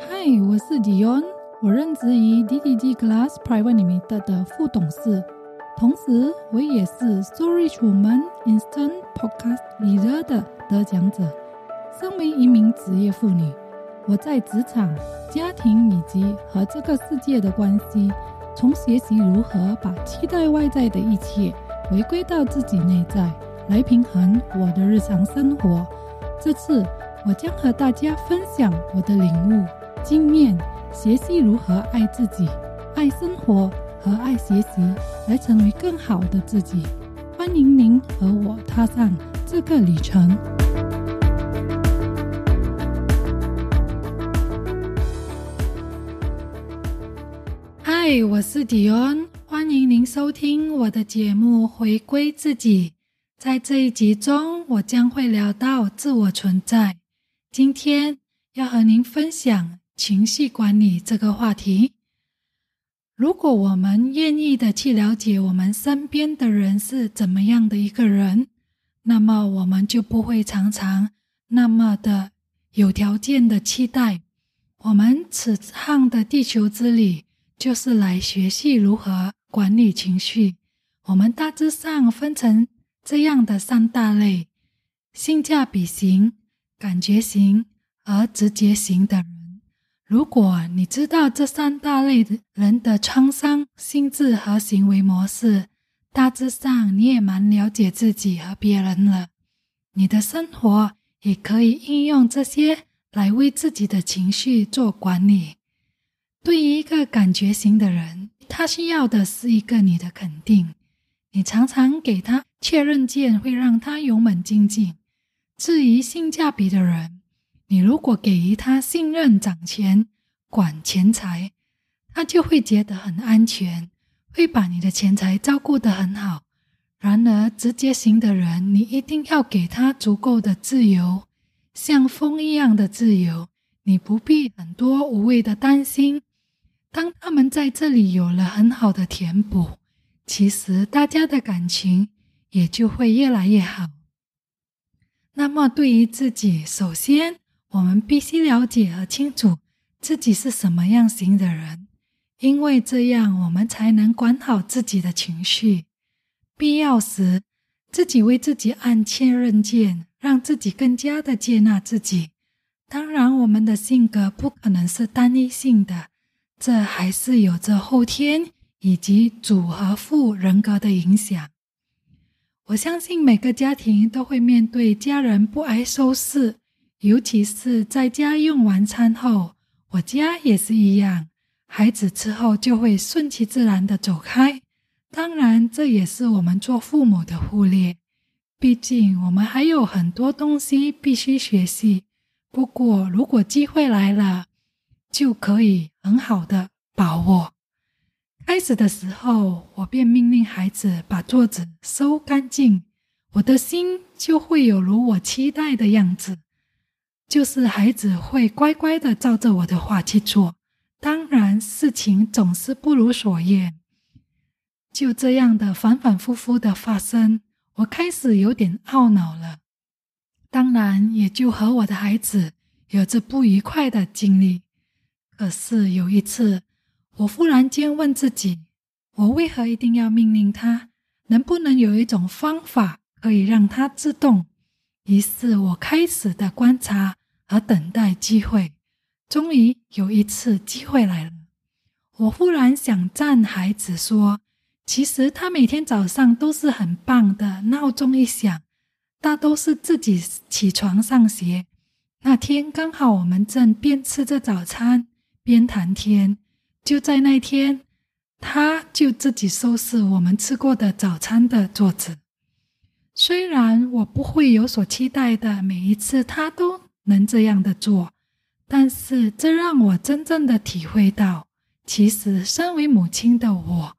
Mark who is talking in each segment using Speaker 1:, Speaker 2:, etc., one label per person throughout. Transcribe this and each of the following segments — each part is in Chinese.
Speaker 1: 嗨，我是 Dion，我任职于 DDG Glass Private Limited 的副董事，同时我也是 Story Woman Instant Podcast Leader 的得奖者。身为一名职业妇女，我在职场、家庭以及和这个世界的关系，从学习如何把期待外在的一切回归到自己内在，来平衡我的日常生活。这次我将和大家分享我的领悟。经验，学习如何爱自己、爱生活和爱学习，来成为更好的自己。欢迎您和我踏上这个旅程。嗨，我是迪恩，欢迎您收听我的节目《回归自己》。在这一集中，我将会聊到自我存在。今天要和您分享。情绪管理这个话题，如果我们愿意的去了解我们身边的人是怎么样的一个人，那么我们就不会常常那么的有条件的期待。我们此趟的地球之旅就是来学习如何管理情绪。我们大致上分成这样的三大类：性价比型、感觉型和直觉型的人。如果你知道这三大类的人的创伤心智和行为模式，大致上你也蛮了解自己和别人了。你的生活也可以应用这些来为自己的情绪做管理。对于一个感觉型的人，他需要的是一个你的肯定，你常常给他确认键，会让他勇猛精进。至于性价比的人，你如果给予他信任、掌钱、管钱财，他就会觉得很安全，会把你的钱财照顾得很好。然而，直接型的人，你一定要给他足够的自由，像风一样的自由。你不必很多无谓的担心。当他们在这里有了很好的填补，其实大家的感情也就会越来越好。那么，对于自己，首先。我们必须了解和清楚自己是什么样型的人，因为这样我们才能管好自己的情绪。必要时，自己为自己按确认键，让自己更加的接纳自己。当然，我们的性格不可能是单一性的，这还是有着后天以及组合副人格的影响。我相信每个家庭都会面对家人不爱收拾。尤其是在家用完餐后，我家也是一样，孩子吃后就会顺其自然的走开。当然，这也是我们做父母的忽略，毕竟我们还有很多东西必须学习。不过，如果机会来了，就可以很好的把握。开始的时候，我便命令孩子把桌子收干净，我的心就会有如我期待的样子。就是孩子会乖乖的照着我的话去做，当然事情总是不如所愿，就这样的反反复复的发生，我开始有点懊恼了。当然也就和我的孩子有着不愉快的经历。可是有一次，我忽然间问自己：我为何一定要命令他？能不能有一种方法可以让他自动？于是我开始的观察而等待机会，终于有一次机会来了。我忽然想赞孩子说：“其实他每天早上都是很棒的。闹钟一响，大都是自己起床上学。那天刚好我们正边吃着早餐边谈天，就在那天，他就自己收拾我们吃过的早餐的桌子。”虽然我不会有所期待的，每一次他都能这样的做，但是这让我真正的体会到，其实身为母亲的我，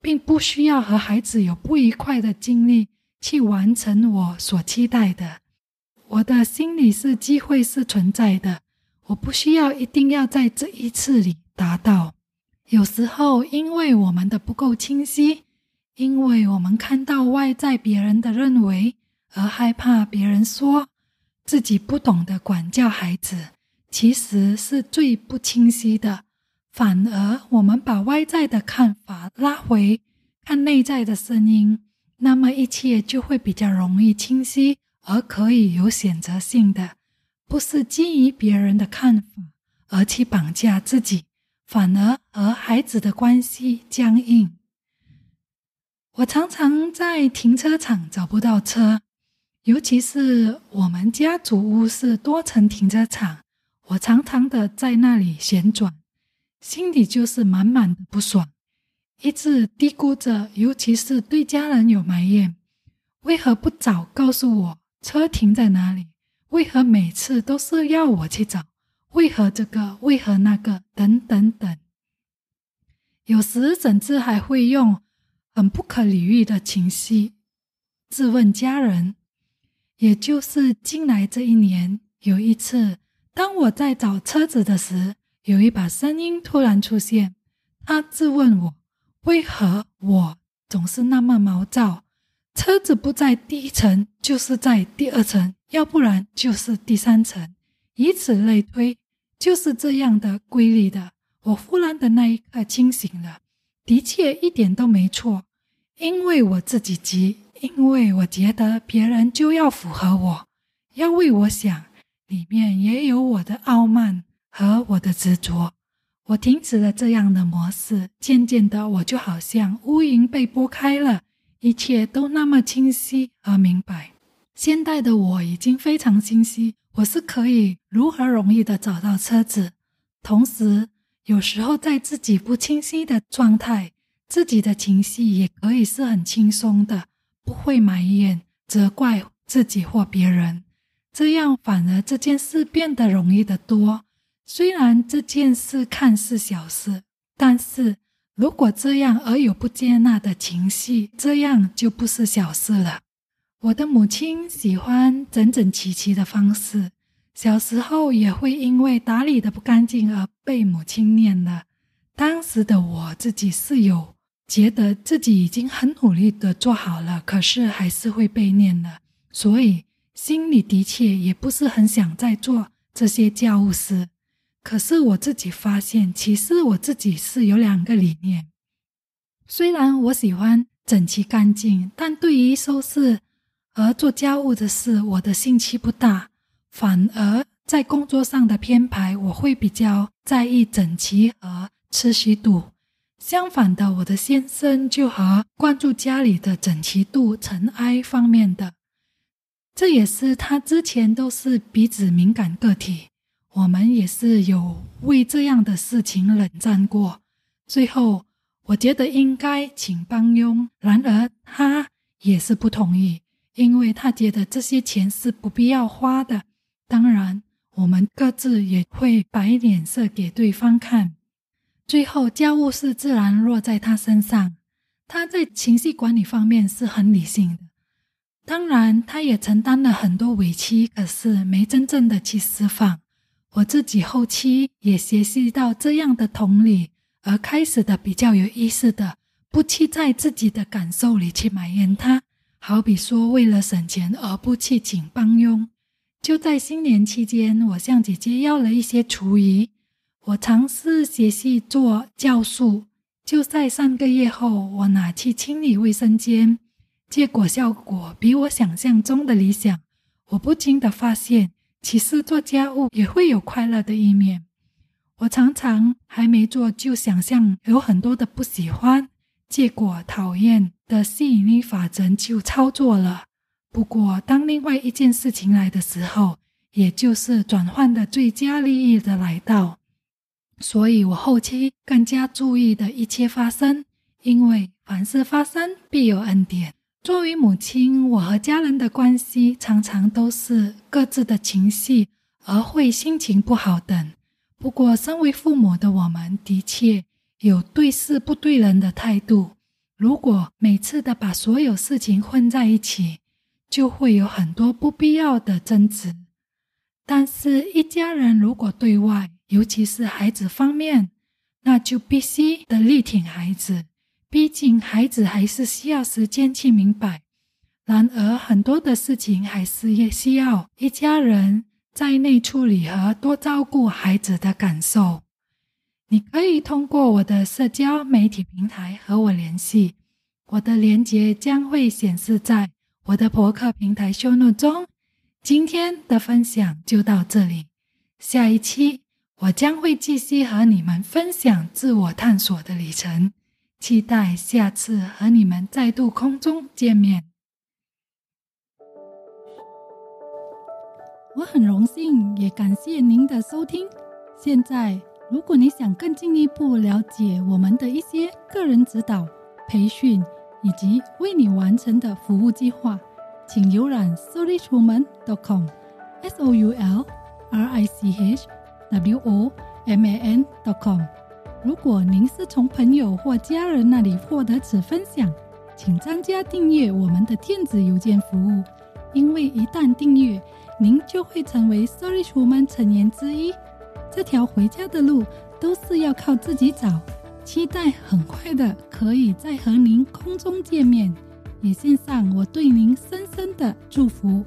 Speaker 1: 并不需要和孩子有不愉快的经历去完成我所期待的。我的心里是机会是存在的，我不需要一定要在这一次里达到。有时候，因为我们的不够清晰。因为我们看到外在别人的认为，而害怕别人说自己不懂得管教孩子，其实是最不清晰的。反而，我们把外在的看法拉回看内在的声音，那么一切就会比较容易清晰，而可以有选择性的，不是基于别人的看法而去绑架自己，反而和孩子的关系僵硬。我常常在停车场找不到车，尤其是我们家主屋是多层停车场，我常常的在那里旋转。心里就是满满的不爽，一直嘀咕着，尤其是对家人有埋怨：为何不早告诉我车停在哪里？为何每次都是要我去找？为何这个？为何那个？等等等。有时甚至还会用很不可理喻的情绪质问家人。也就是近来这一年，有一次，当我在找车子的时，有一把声音突然出现，他质问我：为何我总是那么毛躁？车子不在第一层，就是在第二层，要不然就是第三层，以此类推，就是这样的规律的。我忽然的那一刻清醒了，的确一点都没错，因为我自己急，因为我觉得别人就要符合我，要为我想，里面也有我的傲慢。和我的执着，我停止了这样的模式。渐渐的，我就好像乌云被拨开了，一切都那么清晰而明白。现代的我已经非常清晰，我是可以如何容易的找到车子。同时，有时候在自己不清晰的状态，自己的情绪也可以是很轻松的，不会埋怨、责怪自己或别人，这样反而这件事变得容易得多。虽然这件事看似小事，但是如果这样而有不接纳的情绪，这样就不是小事了。我的母亲喜欢整整齐齐的方式，小时候也会因为打理的不干净而被母亲念了。当时的我自己是有觉得自己已经很努力的做好了，可是还是会被念了，所以心里的确也不是很想再做这些家务事。可是我自己发现，其实我自己是有两个理念。虽然我喜欢整齐干净，但对于收拾和做家务的事，我的兴趣不大。反而在工作上的编排，我会比较在意整齐和持续度。相反的，我的先生就和关注家里的整齐度、尘埃方面的。这也是他之前都是鼻子敏感个体。我们也是有为这样的事情冷战过，最后我觉得应该请帮佣，然而他也是不同意，因为他觉得这些钱是不必要花的。当然，我们各自也会摆脸色给对方看。最后家务事自然落在他身上，他在情绪管理方面是很理性的。当然，他也承担了很多委屈，可是没真正的去释放。我自己后期也学习到这样的同理，而开始的比较有意思的，不去在自己的感受里去埋怨他。好比说，为了省钱而不去请帮佣。就在新年期间，我向姐姐要了一些厨余，我尝试学习做酵素。就在三个月后，我拿去清理卫生间，结果效果比我想象中的理想。我不禁的发现。其实做家务也会有快乐的一面。我常常还没做就想象有很多的不喜欢，结果讨厌的吸引力法则就操作了。不过当另外一件事情来的时候，也就是转换的最佳利益的来到，所以我后期更加注意的一切发生，因为凡事发生必有恩典。作为母亲，我和家人的关系常常都是各自的情绪，而会心情不好等。不过，身为父母的我们，的确有对事不对人的态度。如果每次的把所有事情混在一起，就会有很多不必要的争执。但是，一家人如果对外，尤其是孩子方面，那就必须得力挺孩子。毕竟，孩子还是需要时间去明白。然而，很多的事情还是也需要一家人在内处理和多照顾孩子的感受。你可以通过我的社交媒体平台和我联系，我的链接将会显示在我的博客平台秀诺中。今天的分享就到这里，下一期我将会继续和你们分享自我探索的旅程，期待下次和你们再度空中见面。我很荣幸，也感谢您的收听。现在，如果你想更进一步了解我们的一些个人指导、培训以及为你完成的服务计划。请浏览 soulrichwoman.com，s o u l r i c h w o m a n.com。如果您是从朋友或家人那里获得此分享，请专家订阅我们的电子邮件服务，因为一旦订阅，您就会成为 soulrichwoman 成员之一。这条回家的路都是要靠自己找，期待很快的可以再和您空中见面。也献上我对您深深的祝福。